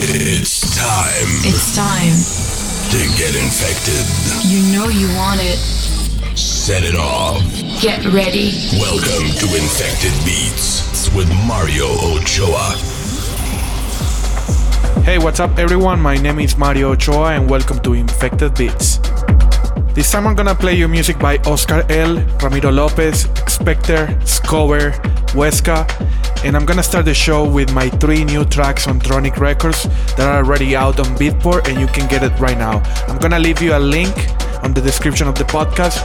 It's time It's time. to get infected. You know you want it. Set it off. Get ready. Welcome to Infected Beats with Mario Ochoa. Hey, what's up, everyone? My name is Mario Ochoa, and welcome to Infected Beats. This time I'm gonna play you music by Oscar L, Ramiro Lopez, Spektre, Skober, Weska, and I'm gonna start the show with my three new tracks on Tronic Records that are already out on Beatport, and you can get it right now. I'm gonna leave you a link on the description of the podcast.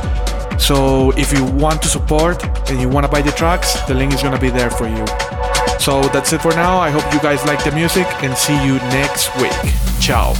So if you want to support and you wanna buy the tracks, the link is gonna be there for you. So that's it for now. I hope you guys like the music and see you next week. Ciao.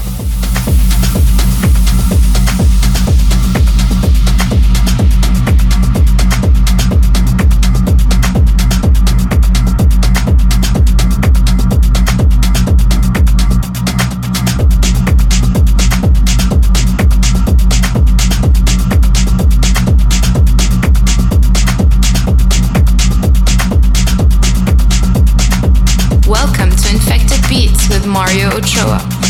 With Mario Ochoa.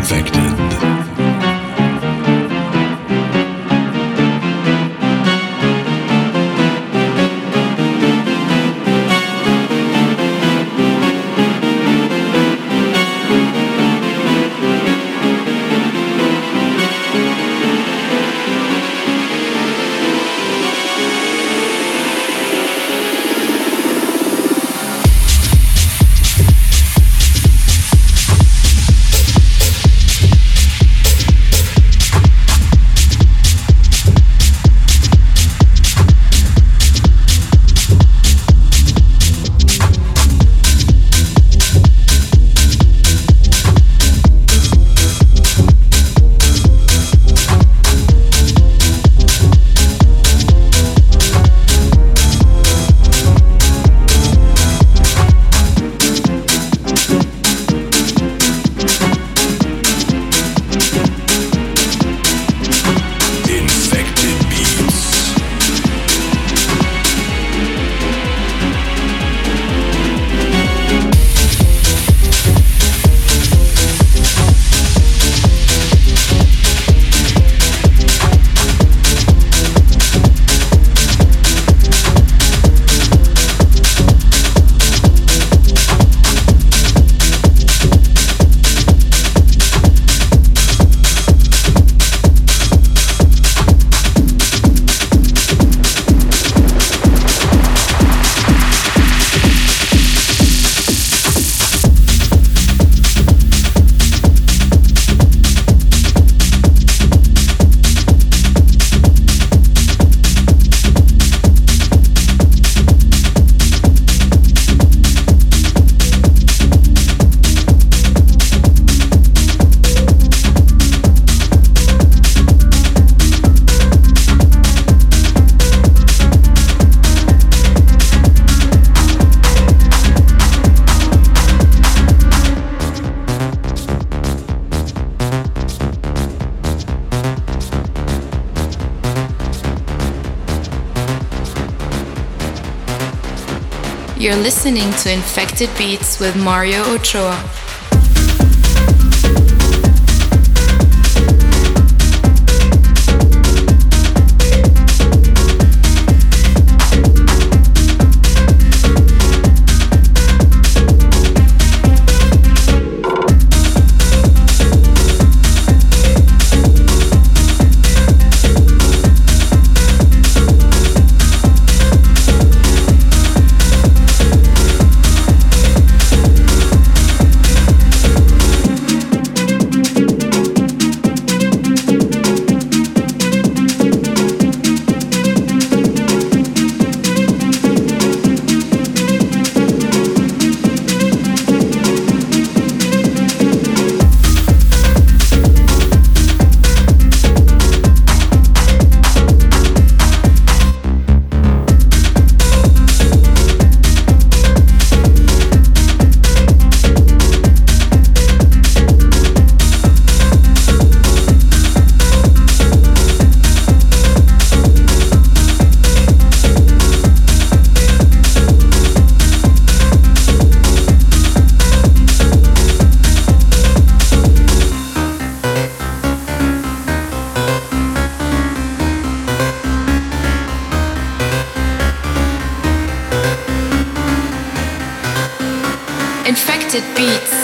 infected. You're listening to Infected Beats with Mario Ochoa. It beats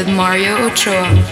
with Mario Ochoa.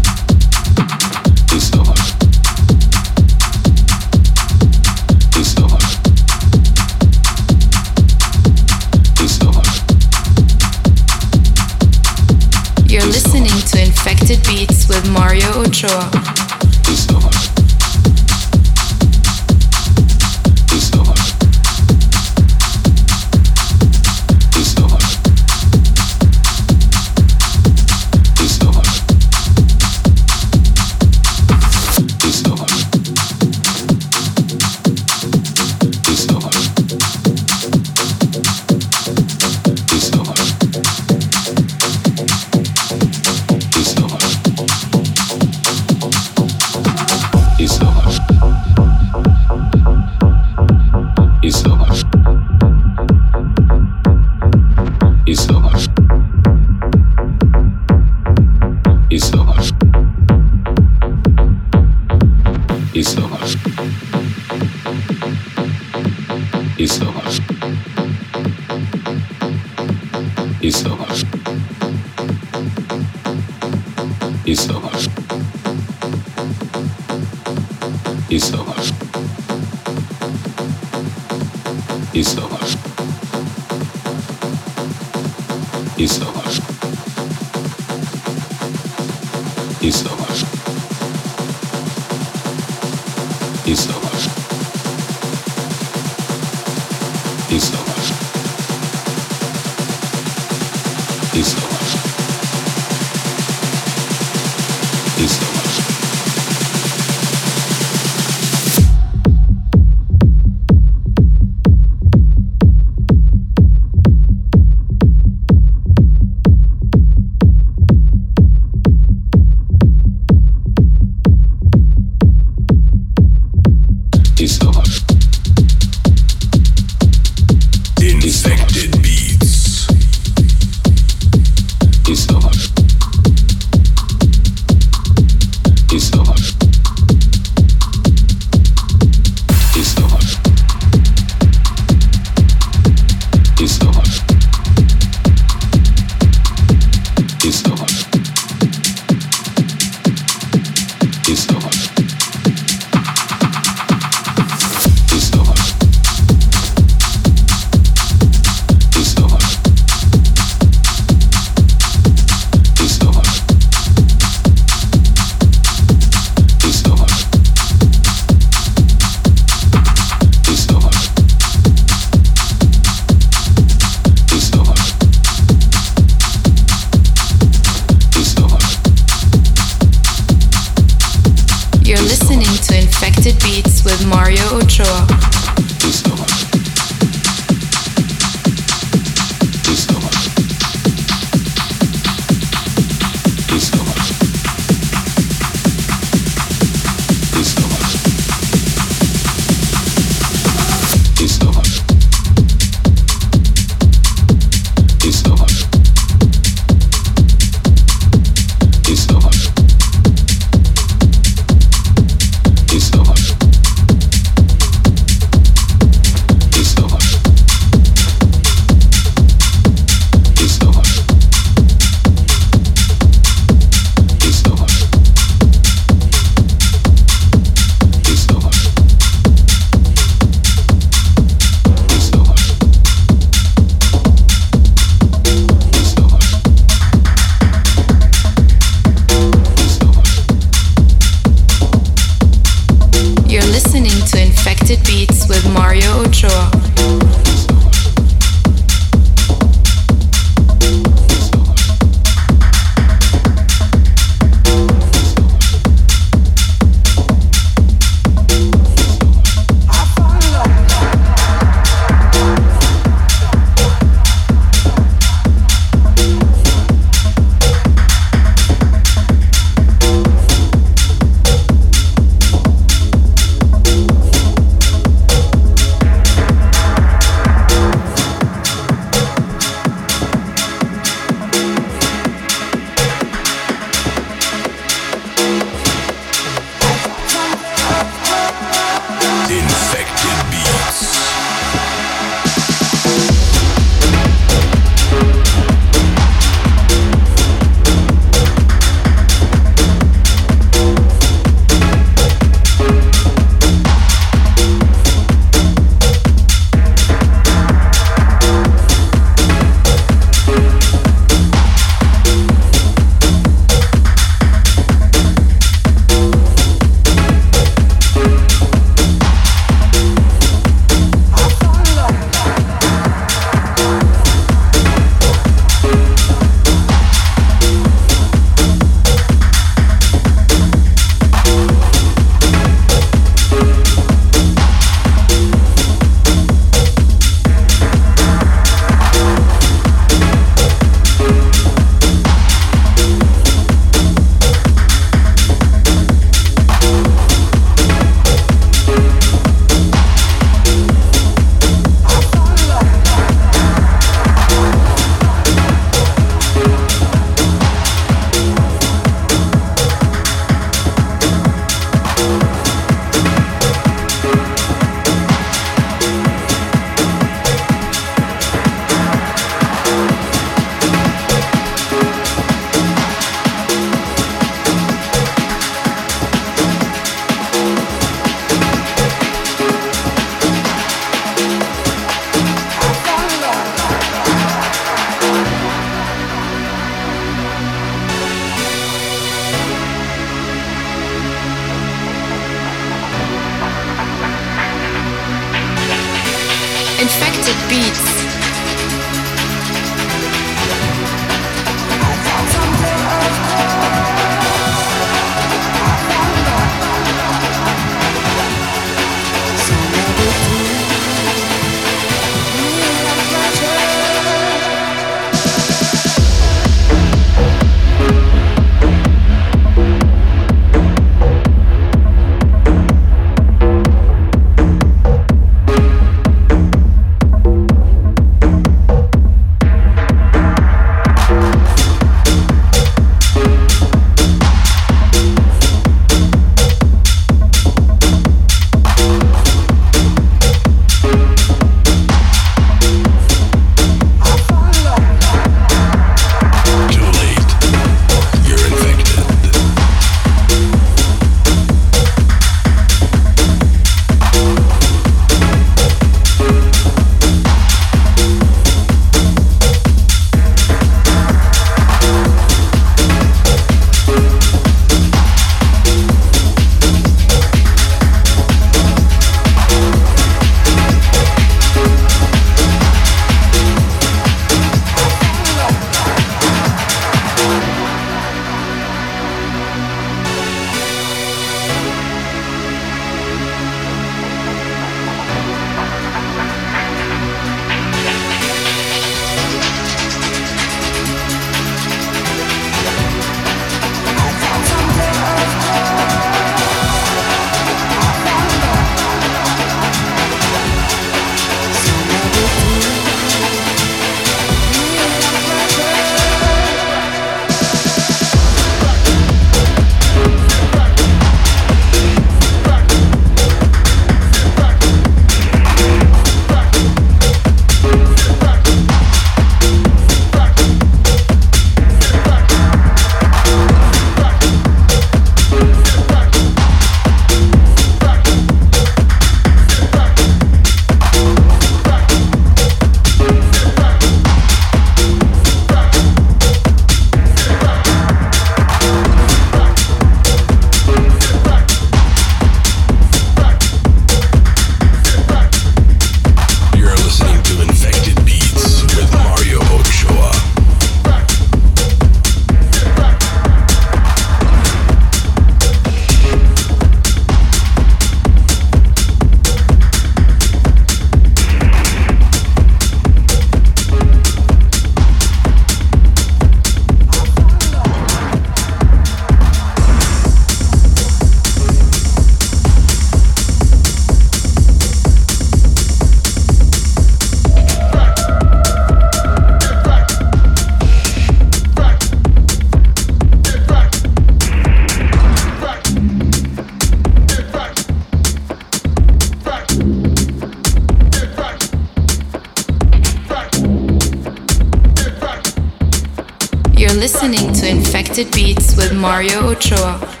listening to Infected Beats with Mario Ochoa.